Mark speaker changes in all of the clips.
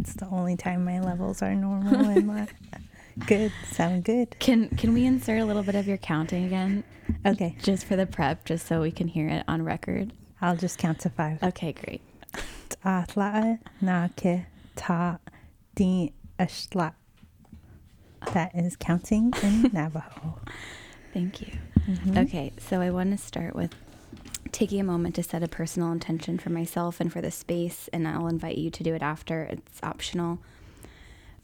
Speaker 1: that's the only time my levels are normal and my good. Sound good.
Speaker 2: Can can we insert a little bit of your counting again?
Speaker 1: Okay.
Speaker 2: Just for the prep, just so we can hear it on record.
Speaker 1: I'll just count to five.
Speaker 2: Okay, great.
Speaker 1: Atla nake ta di ashla. That is counting in Navajo.
Speaker 2: Thank you.
Speaker 1: Mhm.
Speaker 2: Okay, so I want to start with taking a moment to set a personal intention for myself and for the space, and I'll invite you to do it after. It's optional.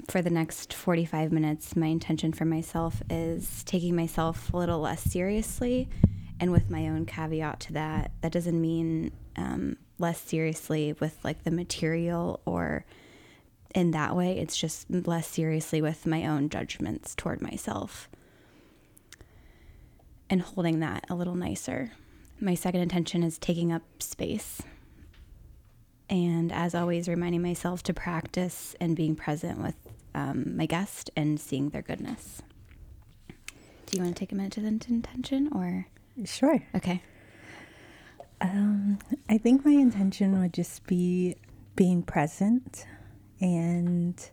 Speaker 2: For the next 45 minutes, my intention for myself is taking myself a little less seriously, and with my own caveat to that, that doesn't mean um, less seriously with like the material or in that way. It's just less seriously with my own judgments toward myself and holding that a little nicer. My second intention is taking up space. And as always, reminding myself to practice and being present with um, my guest and seeing their goodness. Do you want to take a minute to the intention or?
Speaker 1: Sure.
Speaker 2: Okay.
Speaker 1: Um, I think my intention would just be being present. And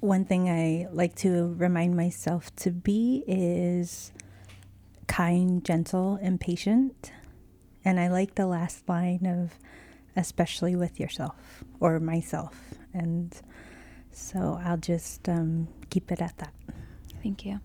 Speaker 1: one thing I like to remind myself to be is kind, gentle, and patient. And I like the last line of especially with yourself or myself. And so I'll just um, keep it at that.
Speaker 2: Thank you.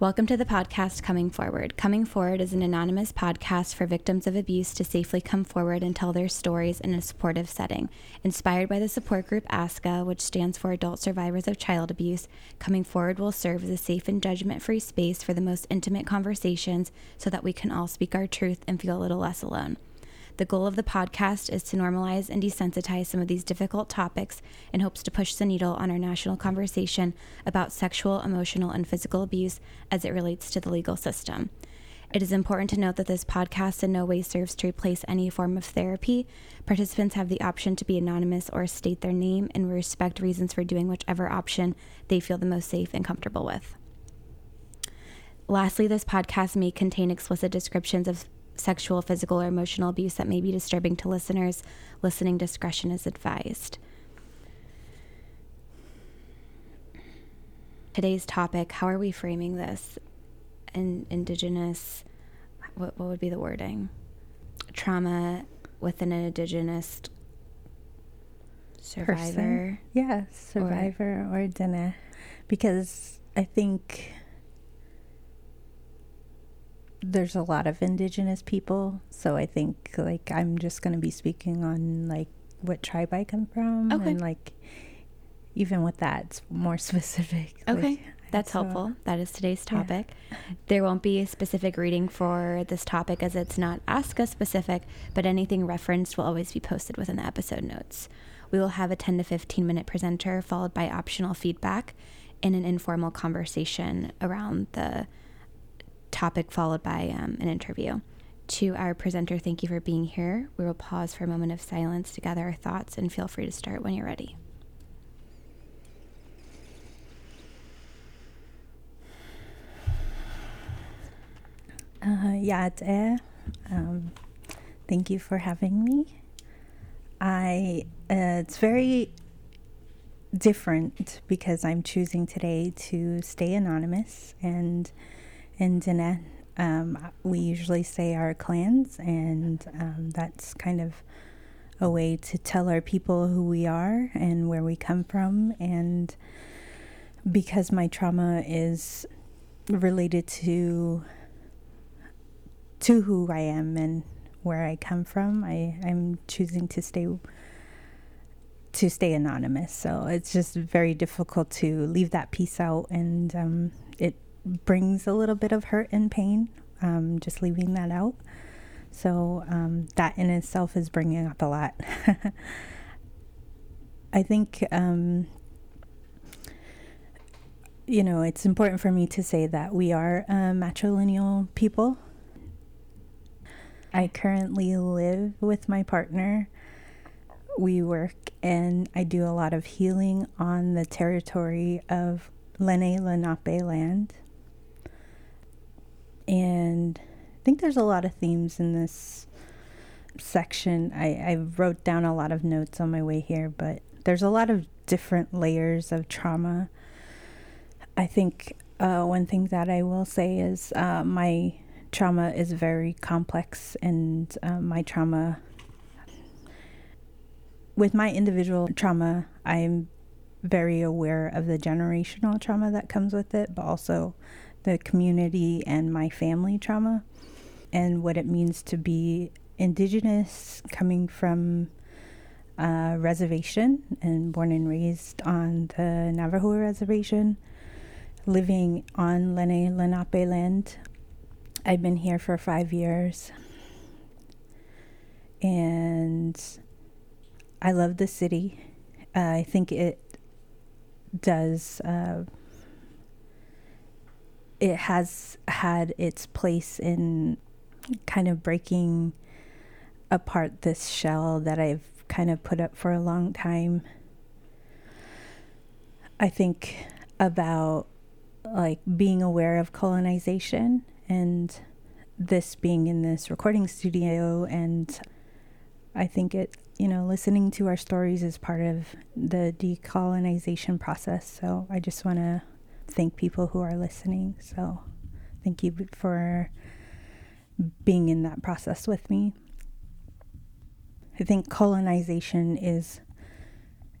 Speaker 2: Welcome to the podcast Coming Forward. Coming Forward is an anonymous podcast for victims of abuse to safely come forward and tell their stories in a supportive setting. Inspired by the support group ASCA, which stands for Adult Survivors of Child Abuse, Coming Forward will serve as a safe and judgment free space for the most intimate conversations so that we can all speak our truth and feel a little less alone. The goal of the podcast is to normalize and desensitize some of these difficult topics in hopes to push the needle on our national conversation about sexual, emotional, and physical abuse as it relates to the legal system. It is important to note that this podcast in no way serves to replace any form of therapy. Participants have the option to be anonymous or state their name, and we respect reasons for doing whichever option they feel the most safe and comfortable with. Lastly, this podcast may contain explicit descriptions of sexual, physical, or emotional abuse that may be disturbing to listeners. Listening discretion is advised. Today's topic how are we framing this? In, indigenous, what, what would be the wording? Trauma within an indigenous survivor.
Speaker 1: Person. Yeah, survivor or, or Diné. Because I think there's a lot of indigenous people so i think like i'm just going to be speaking on like what tribe i come from
Speaker 2: Okay.
Speaker 1: and like even with that it's more specific
Speaker 2: Okay,
Speaker 1: like,
Speaker 2: that's
Speaker 1: so-
Speaker 2: helpful. That is today's
Speaker 1: Yeah.
Speaker 2: topic. There won't be a specific reading for this topic as it's not ASCA specific, but anything referenced will always be posted within the episode notes. We will have a 10 to 15 minute presenter followed by optional feedback and an informal conversation around the topic, followed by um, an interview. To our presenter, thank you for being here. We will pause for a moment of silence to gather our thoughts and feel free to start when you're ready.
Speaker 1: Uh. Um, thank you for having me. I uh, it's very different because I'm choosing today to stay anonymous and in Diné, um, we usually say our clans, and um, that's kind of a way to tell our people who we are and where we come from. And because my trauma is related to to who I am and where I come from, I, I'm choosing to stay to stay anonymous. So it's just very difficult to leave that piece out, and um, it brings a little bit of hurt and pain um, just leaving that out. So um, that in itself is bringing up a lot. I think, um, you know, it's important for me to say that we are a matrilineal people. I currently live with my partner. We work and I do a lot of healing on the territory of Lenni Lenape land. And I think there's a lot of themes in this section, I, I wrote down a lot of notes on my way here, but there's a lot of different layers of trauma. I think uh, one thing that I will say is uh, my trauma is very complex, and uh, my trauma, with my individual trauma, I'm very aware of the generational trauma that comes with it, but also the community and my family trauma and what it means to be indigenous coming from a reservation and born and raised on the Navajo reservation, living on Lenape land. I've been here for five years and I love the city. Uh, I think it does. Uh, it has had its place in kind of breaking apart this shell that I've kind of put up for a long time. I think about like being aware of colonization and this being in this recording studio and I think it you know listening to our stories is part of the decolonization process so I just want to thank people who are listening so thank you for being in that process with me. I think colonization is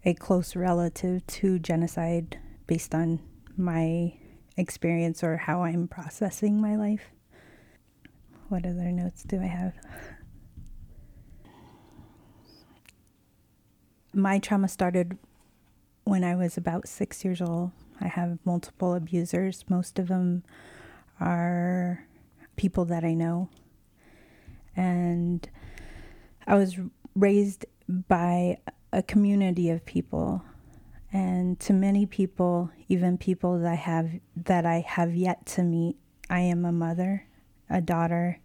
Speaker 1: a close relative to genocide based on my experience or how I'm processing my life. What other notes do I have? My trauma started when I was about six years old. I have multiple abusers. Most of them are people that I know. And I was raised by a community of people and to many people even people that I have that I have yet to meet I am a mother a daughter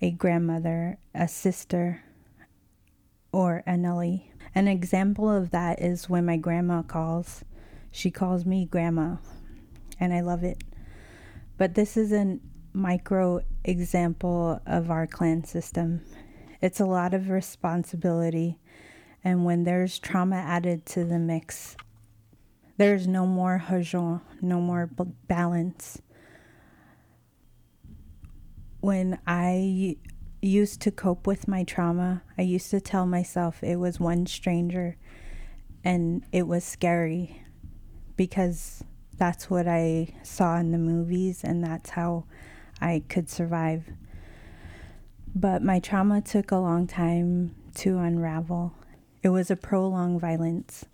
Speaker 1: a grandmother a sister or a Nelly an example of that is when my grandma calls she calls me grandma and I love it but this is a micro example of our clan system. It's a lot of responsibility, and when there's trauma added to the mix, there's no more hózhó, no more balance. When I used to cope with my trauma, I used to tell myself it was one stranger and it was scary because that's what I saw in the movies and that's how I could survive. But my trauma took a long time to unravel. It was a prolonged violence.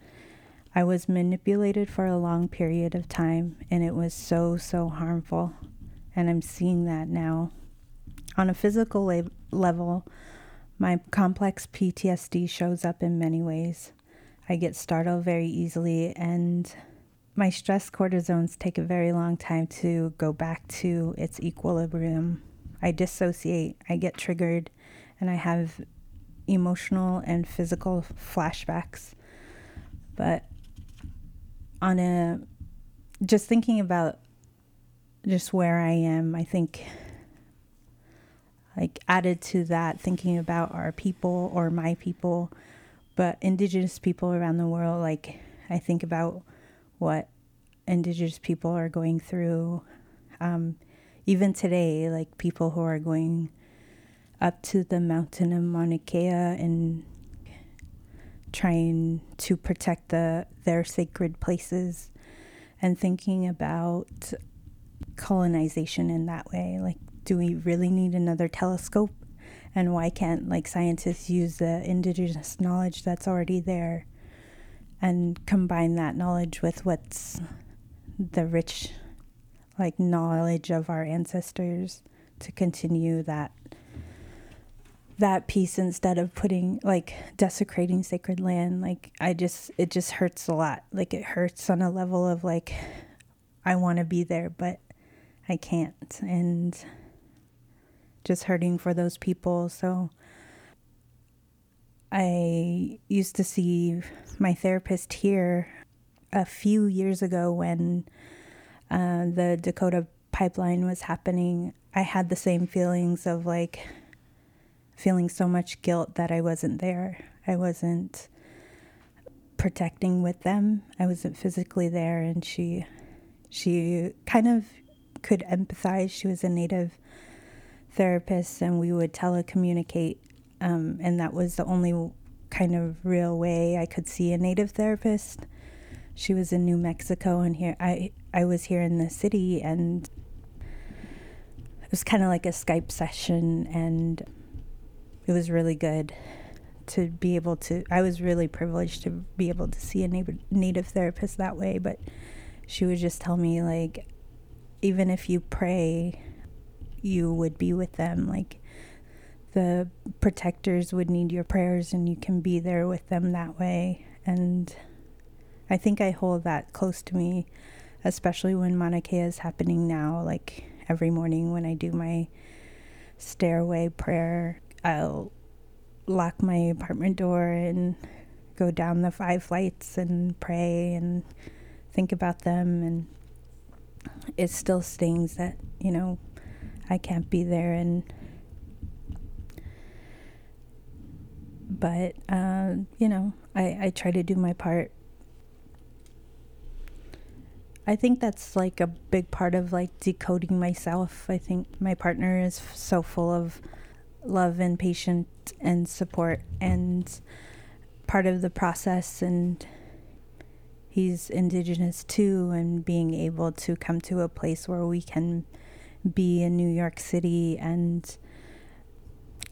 Speaker 1: I was manipulated for a long period of time, and it was so, so harmful. And I'm seeing that now. On a physical level, my complex PTSD shows up in many ways. I get startled very easily, and my stress cortisones take a very long time to go back to its equilibrium. I dissociate, I get triggered, and I have emotional and physical flashbacks. But on a just thinking about just where I am, I think like added to that thinking about our people or my people, but indigenous people around the world like I think about what indigenous people are going through. Um, even today, like people who are going up to the mountain of Mauna Kea and trying to protect the their sacred places and thinking about colonization in that way. Like, do we really need another telescope? And why can't like scientists use the indigenous knowledge that's already there and combine that knowledge with what's the rich like knowledge of our ancestors to continue that that piece instead of putting like desecrating sacred land. Like i just it just hurts a lot. Like it hurts on a level of like i want to be there but i can't. And just hurting for those people. So I used to see my therapist here a few years ago when uh, the Dakota pipeline was happening. I had the same feelings of like, feeling so much guilt that I wasn't there. I wasn't protecting with them. I wasn't physically there and she she kind of could empathize. She was a native therapist and we would telecommunicate um, and that was the only kind of real way I could see a native therapist. She was in New Mexico and here I I was here in the city and it was kind of like a Skype session and it was really good to be able to I was really privileged to be able to see a native, native therapist that way but she would just tell me like even if you pray you would be with them like the protectors would need your prayers and you can be there with them that way. And I think I hold that close to me especially when Mauna Kea is happening now like every morning when I do my stairway prayer I'll lock my apartment door and go down the five flights and pray and think about them. And it still stings that you know I can't be there and but uh, you know I, I try to do my part I think that's like a big part of like decoding myself. I think my partner is so full of love and patience and support and part of the process and he's indigenous too and being able to come to a place where we can be in New York City and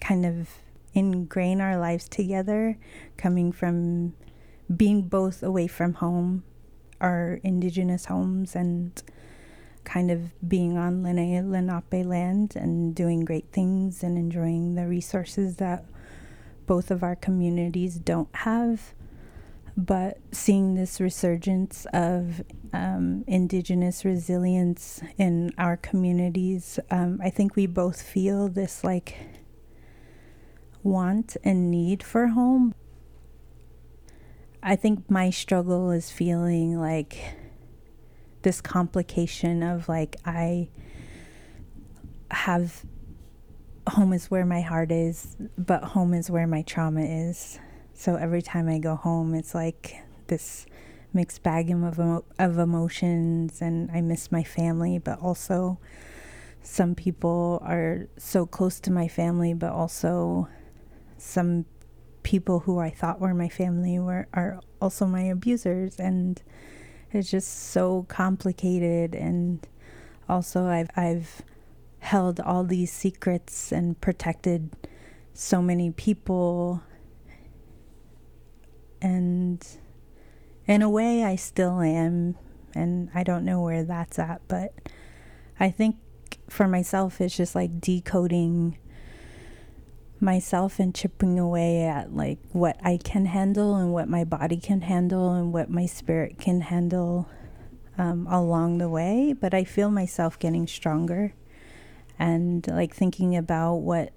Speaker 1: kind of ingrain our lives together coming from being both away from home our indigenous homes and kind of being on Lenni Lenape land and doing great things and enjoying the resources that both of our communities don't have. But seeing this resurgence of um, indigenous resilience in our communities, um, I think we both feel this like want and need for home. I think my struggle is feeling like this complication of like I have home is where my heart is, but home is where my trauma is. So every time I go home, it's like this mixed bag of of emotions, and I miss my family, but also some people are so close to my family, but also some people who I thought were my family were are also my abusers, and it's just so complicated. And also I've I've held all these secrets and protected so many people. And in a way I still am and I don't know where that's at but I think for myself it's just like decoding myself and chipping away at like what I can handle and what my body can handle and what my spirit can handle um, along the way. But I feel myself getting stronger and like thinking about what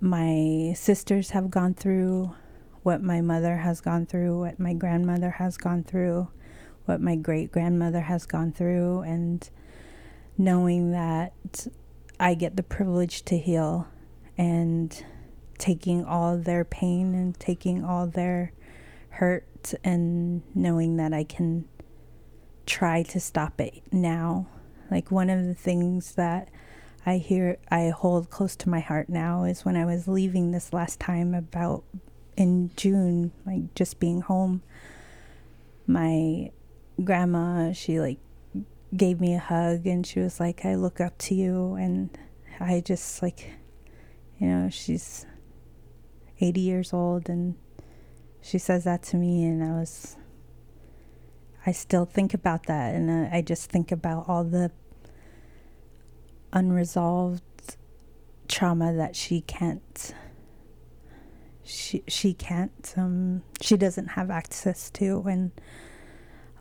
Speaker 1: my sisters have gone through, what my mother has gone through, what my grandmother has gone through, what my great grandmother has gone through, and knowing that I get the privilege to heal and taking all their pain and taking all their hurt and knowing that I can try to stop it now. Like one of the things that I hear I hold close to my heart now is when I was leaving this last time about in June, like just being home. My grandma, she like gave me a hug and she was like, I look up to you and I just like you know, she's 80 years old and she says that to me and I was I still think about that and I just think about all the unresolved trauma that she can't she she can't um she doesn't have access to and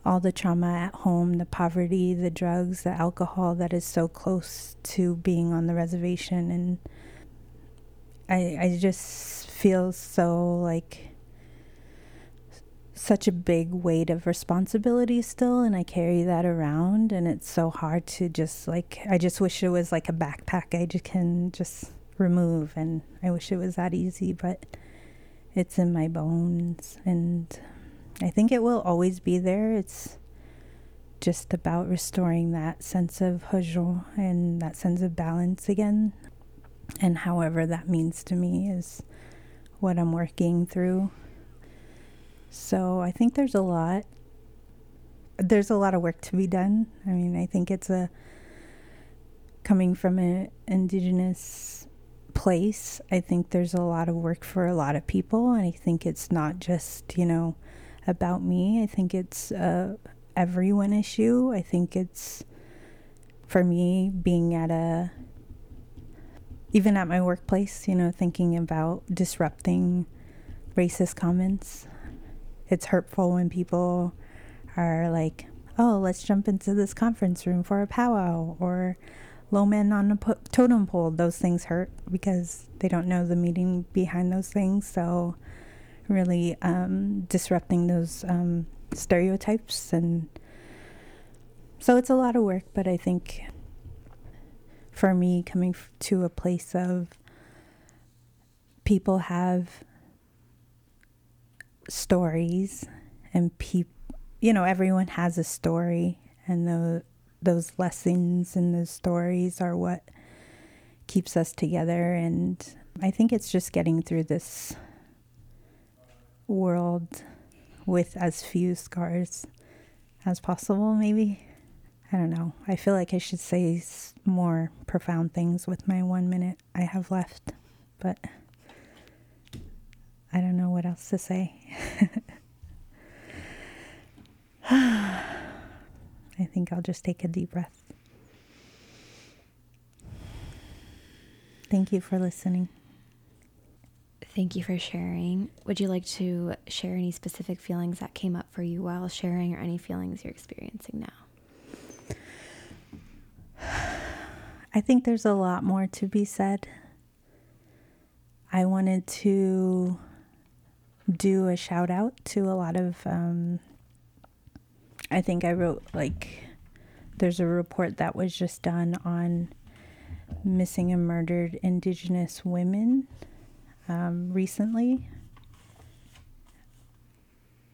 Speaker 1: all the trauma at home, the poverty, the drugs, the alcohol that is so close to being on the reservation and I I just feel so like such a big weight of responsibility still and I carry that around and it's so hard to just like I just wish it was like a backpack I just can just remove. And I wish it was that easy, but it's in my bones. And I think it will always be there. It's just about restoring that sense of hózhó and that sense of balance again. And however that means to me is what I'm working through. So I think there's a lot. There's a lot of work to be done. I mean, I think it's a coming from an indigenous place. I think there's a lot of work for a lot of people, and I think it's not just you know about me. I think it's a everyone issue. I think it's for me being at a even at my workplace, you know, thinking about disrupting racist comments. It's hurtful when people are like, oh, let's jump into this conference room for a powwow or low men on a po- totem pole. Those things hurt because they don't know the meaning behind those things. So, really um, disrupting those um, stereotypes. And so it's a lot of work, but I think for me, coming to a place of people have stories and people, you know, everyone has a story, and the, those lessons and those stories are what keeps us together. And I think it's just getting through this world with as few scars as possible, maybe. I don't know. I feel like I should say more profound things with my one minute I have left, but I don't know what else to say. I think I'll just take a deep breath. Thank you for listening.
Speaker 2: Thank you for sharing. Would you like to share any specific feelings that came up for you while sharing or any feelings you're experiencing now?
Speaker 1: I think there's a lot more to be said. I wanted to do a shout out to a lot of. Um, I think I wrote like there's a report that was just done on missing and murdered Indigenous women um, recently.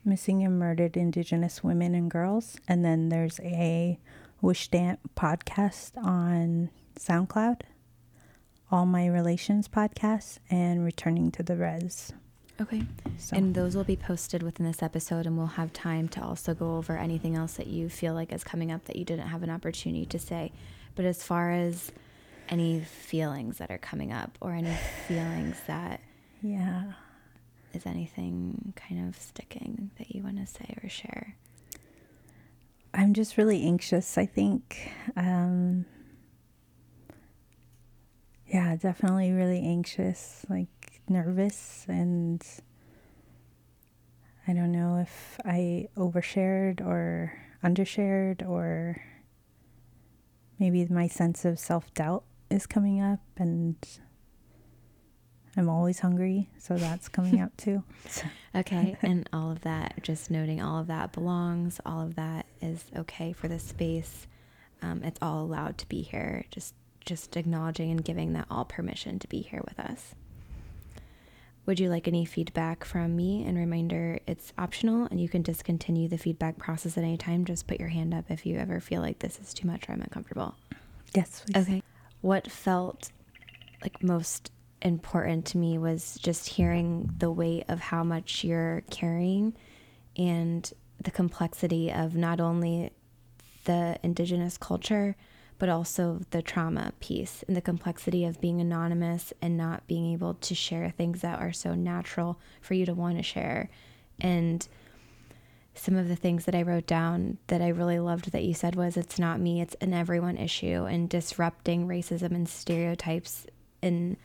Speaker 1: Missing and murdered Indigenous women and girls. And then there's a Wishstamp podcast on SoundCloud, All My Relations podcast, and Returning to the Res.
Speaker 2: Okay. So. And those will be posted within this episode, and we'll have time to also go over anything else that you feel like is coming up that you didn't have an opportunity to say. But as far as any feelings that are coming up or any feelings that.
Speaker 1: Yeah.
Speaker 2: Is anything kind of sticking that you want to say or share?
Speaker 1: I'm just really anxious, I think. Um, yeah, definitely really anxious, like nervous, and I don't know if I overshared or undershared, or maybe my sense of self doubt is coming up, and I'm always hungry, so that's coming up too.
Speaker 2: okay, and all of that, just noting all of that belongs, all of that is okay for this space. Um, it's all allowed to be here. Just just acknowledging and giving that all permission to be here with us. Would you like any feedback from me? And reminder, it's optional and you can discontinue the feedback process at any time. Just put your hand up if you ever feel like this is too much or I'm uncomfortable.
Speaker 1: Yes.
Speaker 2: Please. Okay. What felt like most important to me was just hearing the weight of how much you're carrying and the complexity of not only the indigenous culture, but also the trauma piece and the complexity of being anonymous and not being able to share things that are so natural for you to want to share. And some of the things that I wrote down that I really loved that you said was it's not me, it's an everyone issue and disrupting racism and stereotypes in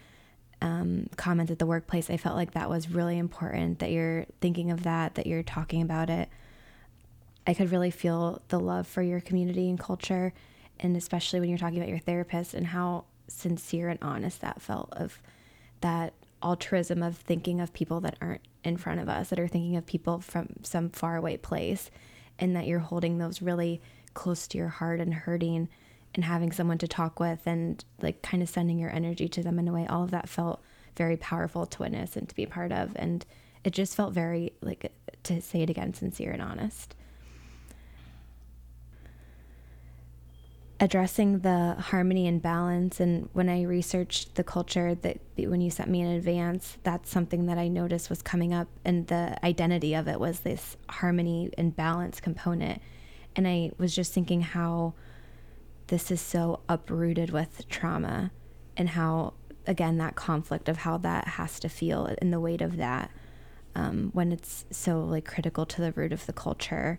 Speaker 2: um, comments at the workplace. I felt like that was really important that you're thinking of that, that you're talking about it. I could really feel the love for your community and culture and especially when you're talking about your therapist and how sincere and honest that felt of that altruism of thinking of people that aren't in front of us that are thinking of people from some faraway place and that you're holding those really close to your heart and hurting and having someone to talk with and like kind of sending your energy to them in a way. All of that felt very powerful to witness and to be part of and it just felt very like to say it again sincere and honest addressing the harmony and balance. And when i researched the culture that when you sent me in advance that's something that i noticed was coming up. And the identity of it was this harmony and balance component. And i was just thinking how this is so uprooted with trauma and how again that conflict of how that has to feel and the weight of that um, when it's so like critical to the root of the culture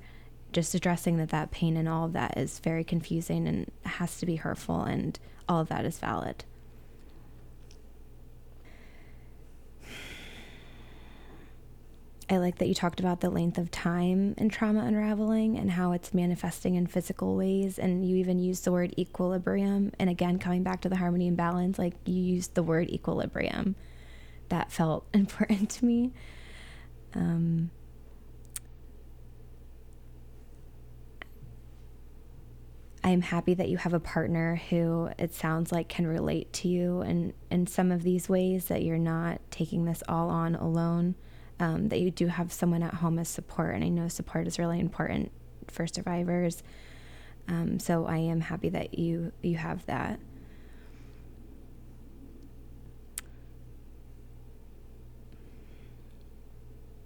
Speaker 2: just addressing that that pain and all of that is very confusing and has to be hurtful and all of that is valid I like that you talked about the length of time in trauma unraveling and how it's manifesting in physical ways. And you even used the word equilibrium. And again, coming back to the harmony and balance, like you used the word equilibrium. That felt important to me. Um, I'm happy that you have a partner who it sounds like can relate to you and in some of these ways that you're not taking this all on alone um, that you do have someone at home as support. And I know support is really important for survivors. Um, so I am happy that you you have that.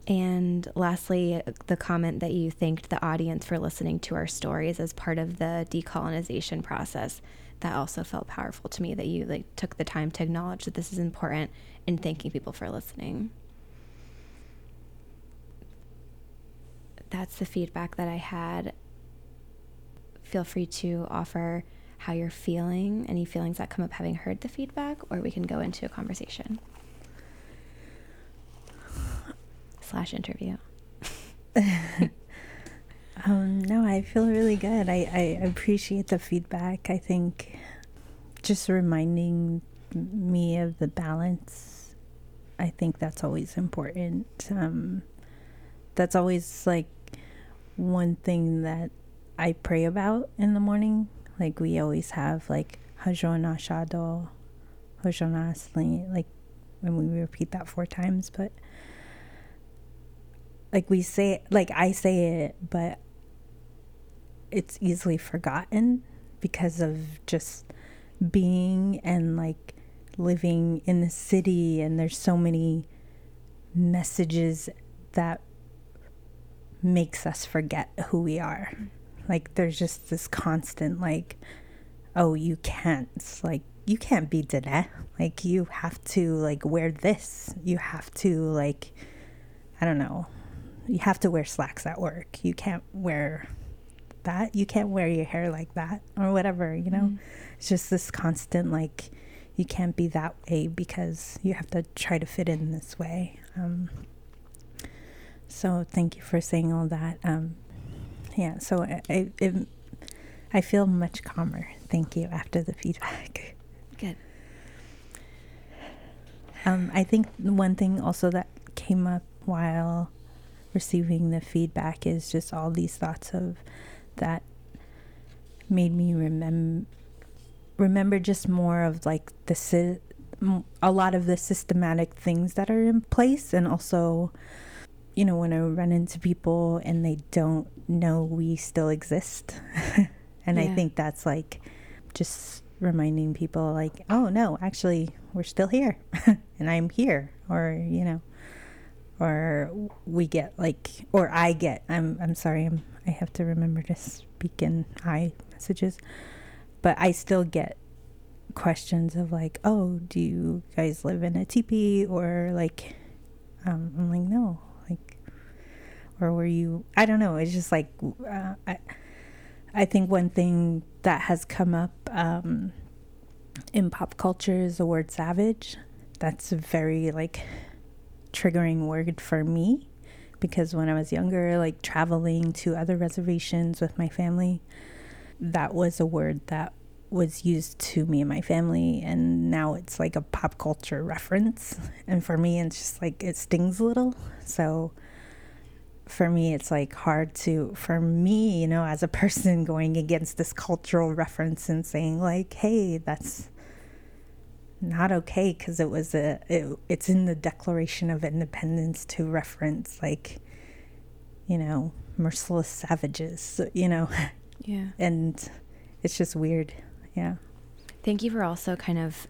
Speaker 2: And lastly, the comment that you thanked the audience for listening to our stories as part of the decolonization process. That also felt powerful to me that you like took the time to acknowledge that this is important and thanking people for listening. that's the feedback that I had. Feel free to offer how you're feeling, any feelings that come up having heard the feedback, or we can go into a conversation slash interview.
Speaker 1: um, no, I feel really good. I, I appreciate the feedback. I think just reminding me of the balance, I think that's always important. Um, that's always like one thing that I pray about in the morning. Like we always have like Hajona Shado, Hajona Asli, like when we repeat that four times, but like we say like I say it, but it's easily forgotten because of just being and like living in the city and there's so many messages that makes us forget who we are. Like there's just this constant like, oh, you can't like you can't be Diné. Like you have to like wear this. You have to like I don't know. You have to wear slacks at work. You can't wear that. You can't wear your hair like that or whatever, you know? Mm. It's just this constant like you can't be that way because you have to try to fit in this way. Um, so thank you for saying all that. Um, yeah, so I, I, it, I feel much calmer. Thank you after the feedback.
Speaker 2: Good.
Speaker 1: Um, I think one thing also that came up while receiving the feedback is just all these thoughts of that made me remember remember just more of like the si- a lot of the systematic things that are in place and also you know, when I run into people and they don't know we still exist. and yeah. I think that's like just reminding people, like, oh, no, actually, we're still here and I'm here. Or, you know, or we get like, or I get, I'm, I'm sorry, I'm, I have to remember to speak in I messages, but I still get questions of like, oh, do you guys live in a teepee? Or like, um, I'm like, no, like or were you i don't know it's just like uh, i i think one thing that has come up um, in pop culture is the word savage that's very like triggering word for me because when i was younger like traveling to other reservations with my family that was a word that was used to me and my family. And now it's like a pop culture reference. And for me it's just like it stings a little. So for me, it's like hard to, for me, you know, as a person going against this cultural reference and saying, like, hey, that's not okay because it was a, it, it's in the Declaration of Independence to reference, like, you know, merciless savages, you know?
Speaker 2: Yeah.
Speaker 1: And it's just weird. Yeah.
Speaker 2: Thank you for also kind of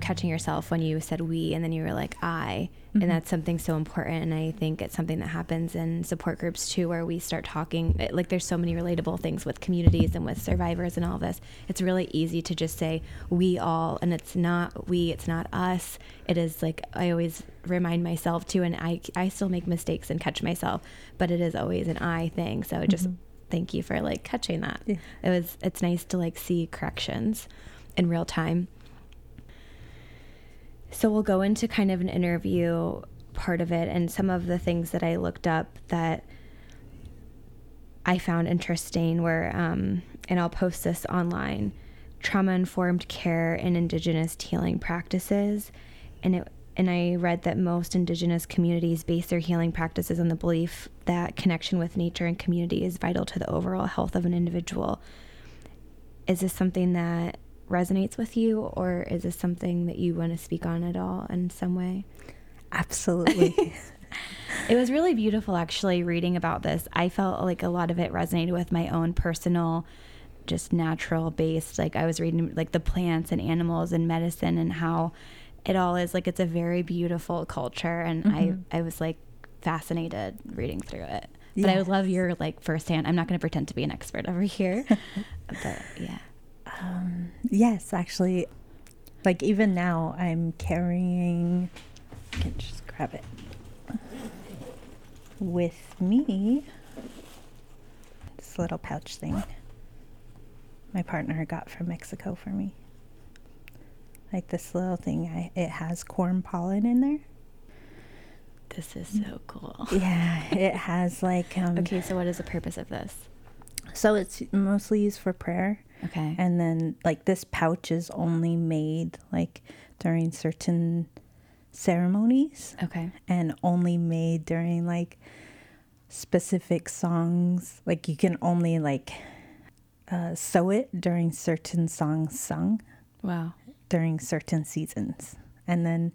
Speaker 2: catching yourself when you said we and then you were like I. Mm-hmm. And that's something so important. And I think it's something that happens in support groups too, where we start talking. Like there's so many relatable things with communities and with survivors and all this. It's really easy to just say we all, and it's not we, it's not us. It is like I always remind myself too, and I, I still make mistakes and catch myself, but it is always an I thing. So just mm-hmm. thank you for like catching that. Yeah. It was, it's nice to like see corrections in real time so we'll go into kind of an interview part of it and some of the things that I looked up that I found interesting were, um, and I'll post this online trauma informed care and indigenous healing practices. And it, and I read that most indigenous communities base their healing practices on the belief that connection with nature and community is vital to the overall health of an individual. Is this something that resonates with you, or is this something that you want to speak on at all in some way?
Speaker 1: Absolutely.
Speaker 2: it was really beautiful actually reading about this. I felt like a lot of it resonated with my own personal just natural based like I was reading like the plants and animals and medicine and how it all is like it's a very beautiful culture and mm-hmm. I I was like fascinated reading through it. But yes. I would love your like firsthand. I'm not going to pretend to be an expert over here. but yeah.
Speaker 1: Um, yes, actually, like even now, I'm carrying. I can just grab it with me. This little pouch thing. My partner got from Mexico for me. Like this little thing, I, it has corn pollen in there.
Speaker 2: This is so cool.
Speaker 1: Yeah, it has like. Um,
Speaker 2: okay, so what is the purpose of this?
Speaker 1: So it's mostly used for prayer.
Speaker 2: Okay.
Speaker 1: And then like this pouch is only made like during certain ceremonies.
Speaker 2: Okay.
Speaker 1: And only made during like specific songs. Like you can only like uh, sew it during certain songs sung.
Speaker 2: Wow.
Speaker 1: During certain seasons. And then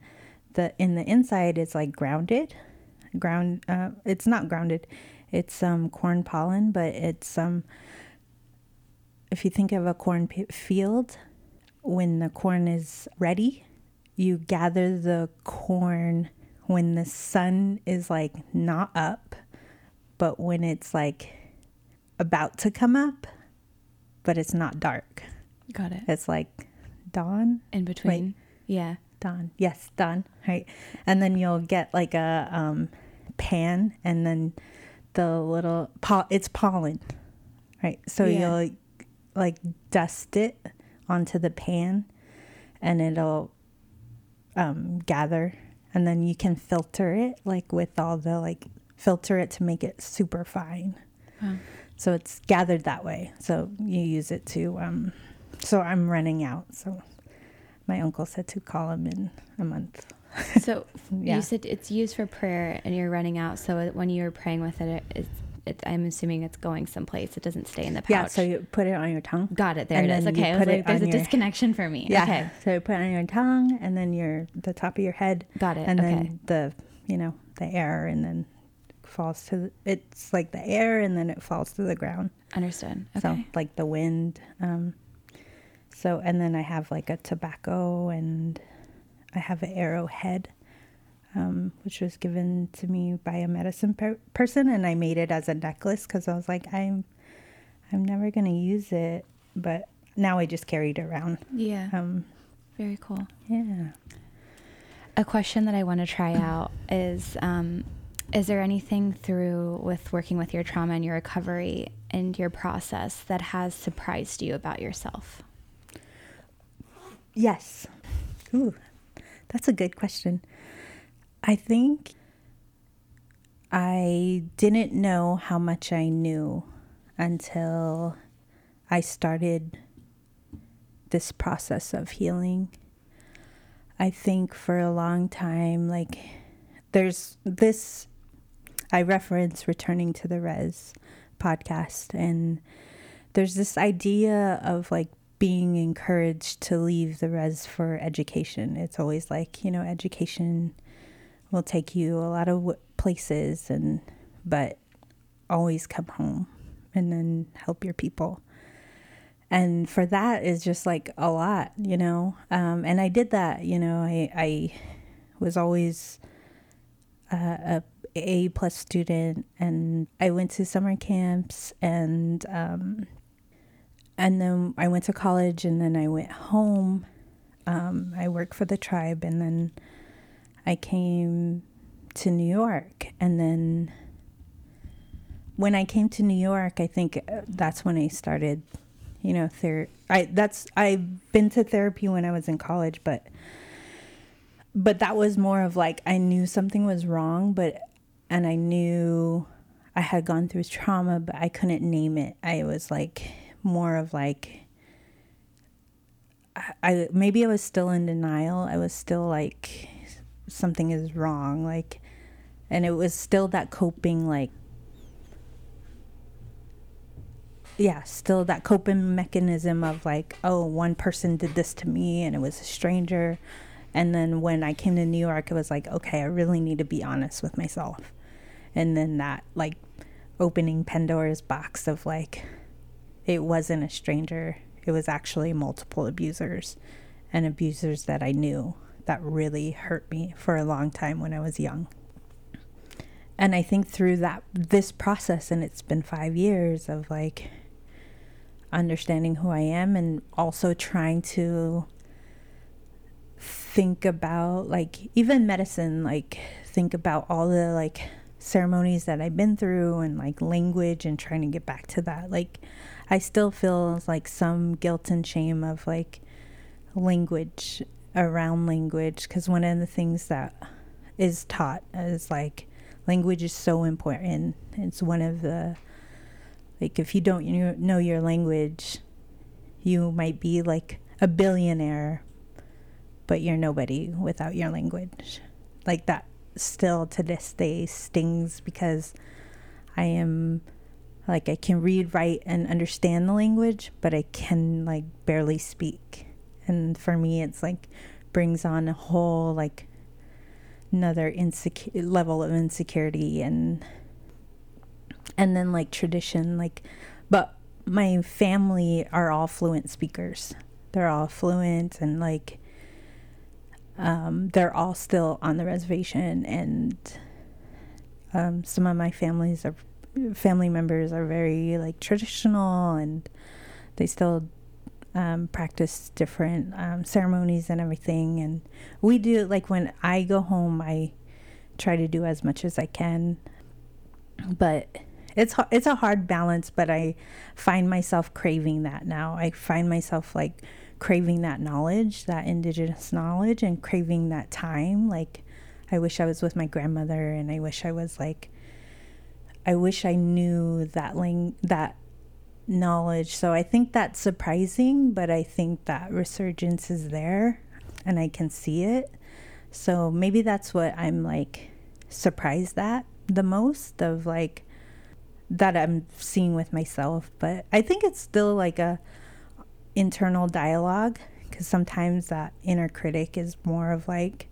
Speaker 1: the in the inside is like grounded. Ground uh, it's not grounded. It's um corn pollen, but it's um if you think of a corn field, when the corn is ready, you gather the corn when the sun is like not up, but when it's like about to come up, but it's not dark.
Speaker 2: Got it.
Speaker 1: It's like dawn.
Speaker 2: In between. Wait,
Speaker 1: yeah. Dawn. Yes, dawn. Right. And then you'll get like a um, pan and then the little, po- it's pollen. Right. So yeah. you'll like dust it onto the pan and it'll um, gather. And then you can filter it like with all the like filter it to make it super fine. So it's gathered that way. So you use it to um, so i'm running out. So my uncle said to call him in a month.
Speaker 2: So yeah. you said it's used for prayer and you're running out. So when you're praying with it it's it, I'm assuming it's going someplace. It doesn't stay in the pouch.
Speaker 1: Yeah, so you put it on your tongue.
Speaker 2: Got it. There it is. Okay, like, there's a your, disconnection for me.
Speaker 1: Yeah.
Speaker 2: Okay.
Speaker 1: So you put it on your tongue, and then your the top of your head.
Speaker 2: Got it.
Speaker 1: And
Speaker 2: okay.
Speaker 1: then the you know the air, and then falls to the, it's like the air, and then it falls to the ground.
Speaker 2: Understood. Okay.
Speaker 1: So like the wind. Um, so and then I have like a tobacco, and I have an arrowhead um, which was given to me by a medicine per- person, and I made it as a necklace because I was like, I'm, I'm never gonna use it, but now I just carry it around.
Speaker 2: Yeah. Um, very cool.
Speaker 1: Yeah.
Speaker 2: A question that I want to try out is um, Is there anything through with working with your trauma and your recovery and your process that has surprised you about yourself?
Speaker 1: Yes. Ooh, that's a good question. I think I didn't know how much I knew until I started this process of healing. I think for a long time, like, there's this. I reference returning to the res podcast and there's this idea of like being encouraged to leave the res for education. It's always like, you know, education will take you a lot of places and but always come home and then help your people. And for that is just like a lot you know? Um, and i did that you know i i was always a a plus student and i went to summer camps and um, and then i went to college and then i went home. Um, i worked for the tribe and then i came to new york and then when I came to New York, I think uh, that's when I started, you know, ther- I that's I've been to therapy when I was in college, but but that was more of like I knew something was wrong, but and I knew I had gone through trauma, but I couldn't name it. I was like more of like I, I maybe I was still in denial. I was still like something is wrong, like and it was still that coping like yeah, still that coping mechanism of like, oh, one person did this to me and it was a stranger. And then when I came to New York, it was like, okay, I really need to be honest with myself. And then that, like, opening Pandora's box of like, it wasn't a stranger, it was actually multiple abusers and abusers that I knew that really hurt me for a long time when I was young. And I think through that, this process, and it's been five years of like, understanding who I am and also trying to think about like even medicine like think about all the like ceremonies that I've been through and like language and trying to get back to that like I still feel like some guilt and shame of like language around language because one of the things that is taught is like language is so important it's one of the like if you don't know your language, you might be like a billionaire, but you're nobody without your language. Like that still to this day stings because I am like I can read, write and understand the language, but I can like barely speak. And for me it's like brings on a whole like another insecure level of insecurity and and then like tradition like but my family are all fluent speakers. They're all fluent and like um, they're all still on the reservation and um, some of my families are family members are very like traditional and they still um, practice different um, ceremonies and everything and we do like when i go home i try to do as much as i can but it's it's a hard balance, but I find myself craving that now. I find myself like craving that knowledge, that indigenous knowledge, and craving that time. Like, I wish I was with my grandmother, and I wish I was like, I wish I knew that ling- that knowledge. So I think that's surprising, but I think that resurgence is there, and I can see it. So maybe that's what I'm like surprised at the most of like that I'm seeing with myself, but I think it's still like a internal dialogue because sometimes that inner critic is more of like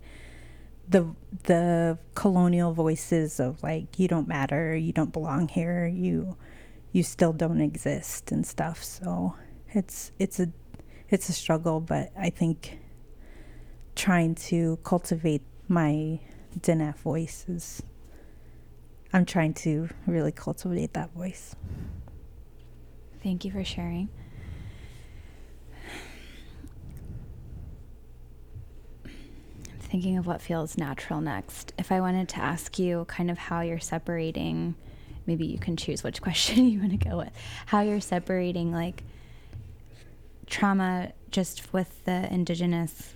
Speaker 1: the the colonial voices of like you don't matter, you don't belong here, you you still don't exist and stuff. So it's it's a it's a struggle, but I think trying to cultivate my Diné voice is I'm trying to really cultivate that voice.
Speaker 2: Thank you for sharing. I'm thinking of what feels natural next. If I wanted to ask you kind of how you're separating, maybe you can choose which question you want to go with, how you're separating like trauma just with the indigenous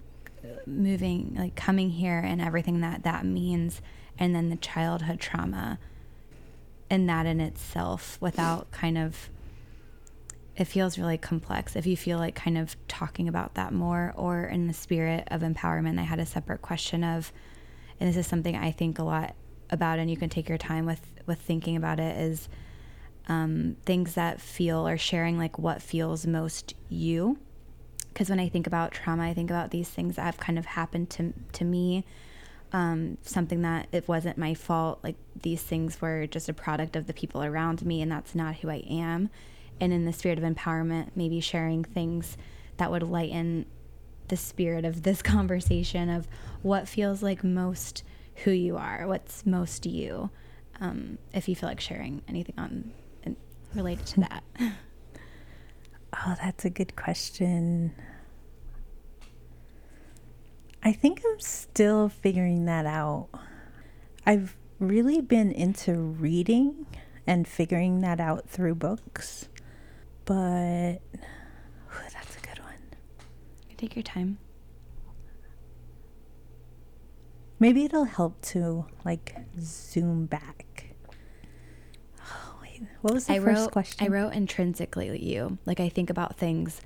Speaker 2: moving, like coming here and everything that that means and then the childhood trauma and that in itself without kind of it feels really complex if you feel like kind of talking about that more or in the spirit of empowerment i had a separate question of and this is something i think a lot about, and you can take your time with with thinking about it, is um, things that feel or sharing like what feels most you. Because when I think about trauma, I think about these things that have kind of happened to to me. Um, something that it wasn't my fault. Like these things were just a product of the people around me, and that's not who I am. And in the spirit of empowerment, maybe sharing things that would lighten the spirit of this conversation of what feels like most who you are, what's most you. Um, if you feel like sharing anything on related to that.
Speaker 1: Oh, that's a good question. I think I'm still figuring that out. I've really been into reading and figuring that out through books, but that's a good one.
Speaker 2: Take your time.
Speaker 1: Maybe it'll help to like zoom back what was the
Speaker 2: I
Speaker 1: first
Speaker 2: wrote,
Speaker 1: question?
Speaker 2: I wrote intrinsically you. Like I think about things.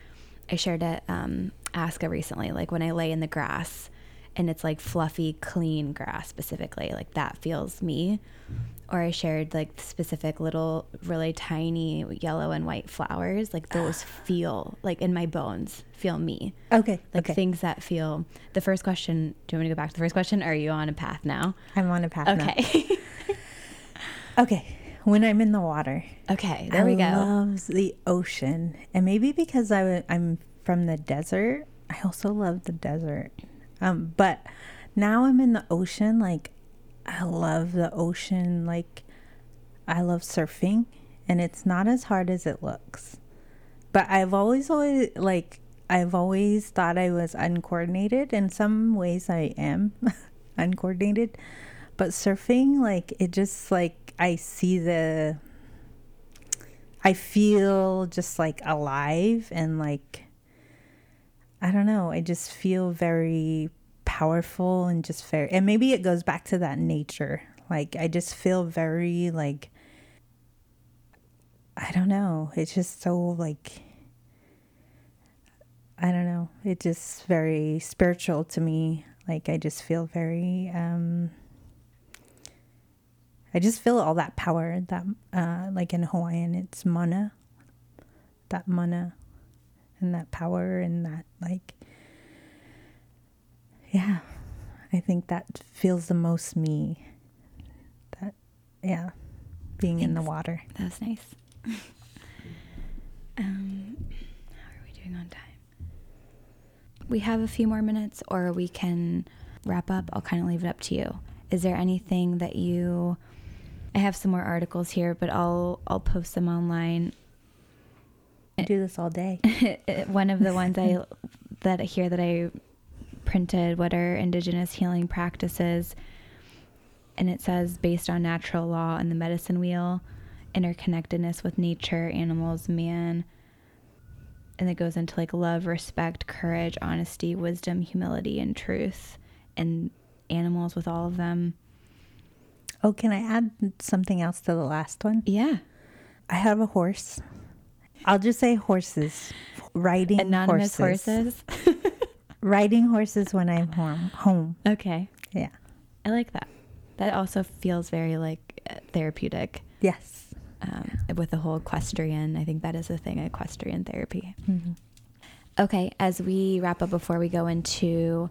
Speaker 2: I shared at um, ASCA recently, like when I lay in the grass and it's like fluffy, clean grass specifically, like that feels me. Or I shared like specific little, really tiny yellow and white flowers. Like those ah. feel like in my bones, feel me.
Speaker 1: Okay.
Speaker 2: Like
Speaker 1: okay.
Speaker 2: things that feel. The first question. Do you want me to go back to the first question? Are you on a path now?
Speaker 1: I'm on a path
Speaker 2: okay.
Speaker 1: okay when I'm in the water.
Speaker 2: Okay, there I we go. I
Speaker 1: love the ocean, and maybe because I w- I'm from the desert, I also love the desert. Um, but now I'm in the ocean. Like, I love the ocean. Like, I love surfing, and it's not as hard as it looks. But I've always, always like, I've always thought I was uncoordinated. In some ways, I am uncoordinated. But surfing, like, it just like I see the I feel just like alive and like I don't know, I just feel very powerful and just very and maybe it goes back to that nature. Like I just feel very like I don't know, it's just so like I don't know, it's just very spiritual to me. Like I just feel very um I just feel all that power that, uh, like in Hawaiian, it's mana, that mana, and that power, and that, like, yeah, I think that feels the most me. That, yeah, being Thanks. in the water.
Speaker 2: that was nice. um, how are we doing on time? We have a few more minutes, or we can wrap up. I'll kind of leave it up to you. Is there anything that you I have some more articles here, but I'll I'll post them online.
Speaker 1: I do this all day.
Speaker 2: One of the ones I that here that I printed what are indigenous healing practices and it says based on natural law and the medicine wheel, interconnectedness with nature, animals, man. And it goes into like love, respect, courage, honesty, wisdom, humility, and truth, and animals with all of them.
Speaker 1: Oh, can I add something else to the last one?
Speaker 2: Yeah.
Speaker 1: I have a horse. I'll just say horses. Riding
Speaker 2: Anonymous horses.
Speaker 1: horses. Riding horses when I'm home. Home.
Speaker 2: Okay.
Speaker 1: Yeah.
Speaker 2: I like that. That also feels very like therapeutic.
Speaker 1: Yes.
Speaker 2: Um, with the whole equestrian, I think that is a thing, equestrian therapy. Mm-hmm. Okay, as we wrap up before we go into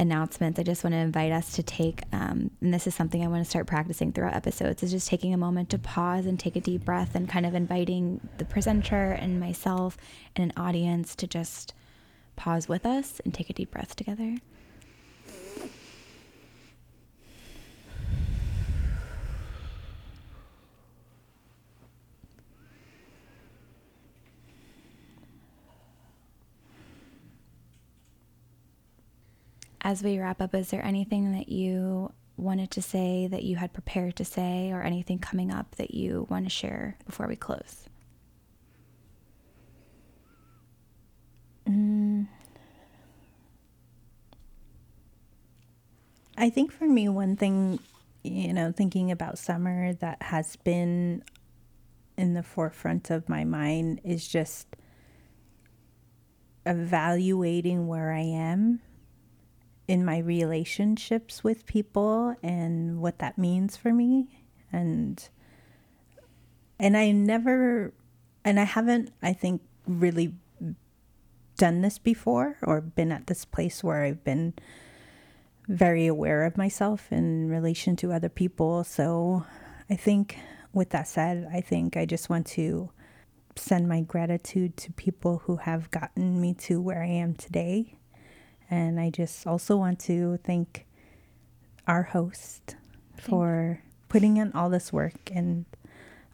Speaker 2: announcements, I just want to invite us to take, um, and this is something I want to start practicing throughout episodes, is just taking a moment to pause and take a deep breath and kind of inviting the presenter and myself and an audience to just pause with us and take a deep breath together. As we wrap up, is there anything that you wanted to say that you had prepared to say, or anything coming up that you want to share before we close?
Speaker 1: Mm. I think for me, one thing, you know, thinking about summer that has been in the forefront of my mind is just evaluating where I am in my relationships with people and what that means for me. And and I never and I haven't I think really done this before or been at this place where I've been very aware of myself in relation to other people. So I think with that said I think I just want to send my gratitude to people who have gotten me to where I am today and I just also want to thank our host for putting in all this work and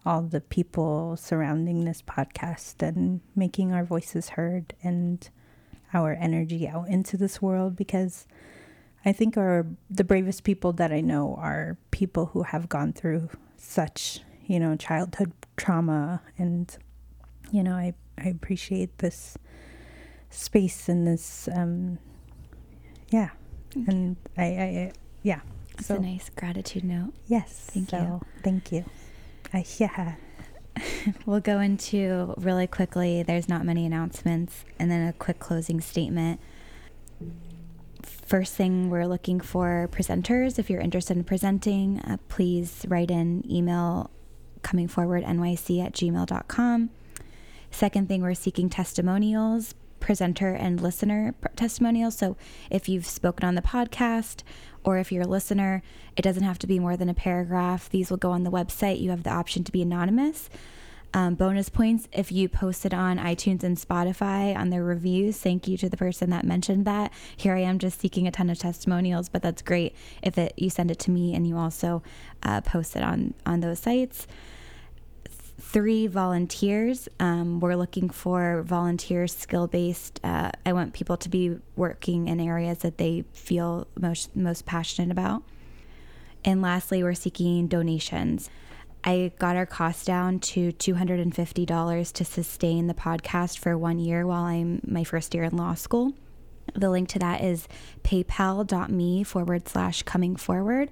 Speaker 1: all the people surrounding this podcast and making our voices heard and our energy out into this world because I think our the bravest people that I know are people who have gone through such, you know, childhood trauma and you know, I I appreciate this space and this um yeah. And I, I, yeah.
Speaker 2: It's so, a nice gratitude note.
Speaker 1: Yes.
Speaker 2: Thank so, you.
Speaker 1: Thank you. Uh, yeah.
Speaker 2: we'll go into really quickly. There's not many announcements, and then a quick closing statement. First thing, we're looking for presenters. If you're interested in presenting, uh, please write in email coming forward nyc at gmail.com. Second thing, we're seeking testimonials presenter and listener testimonials. So if you've spoken on the podcast or if you're a listener, it doesn't have to be more than a paragraph. These will go on the website. You have the option to be anonymous. Um, bonus points if you posted on iTunes and Spotify on their reviews. Thank you to the person that mentioned that. Here I am just seeking a ton of testimonials, but that's great if it you send it to me and you also uh, post it on on those sites three volunteers. Um, we're looking for volunteers, skill based. Uh, I want people to be working in areas that they feel most most passionate about. And lastly, we're seeking donations. I got our cost down to $250 to sustain the podcast for one year while I'm my first year in law school. The link to that is paypal.me forward slash coming forward.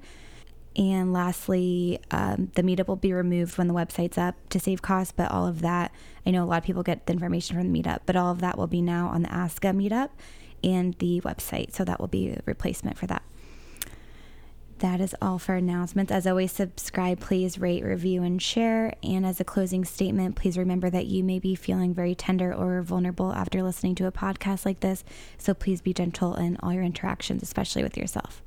Speaker 2: And lastly, um, the meetup will be removed when the website's up to save costs, but all of that, I know a lot of people get the information from the meetup, but all of that will be now on the ASCA meetup and the website. So that will be a replacement for that. That is all for announcements. As always, subscribe, please rate, review, and share. And as a closing statement, please remember that you may be feeling very tender or vulnerable after listening to a podcast like this. So please be gentle in all your interactions, especially with yourself.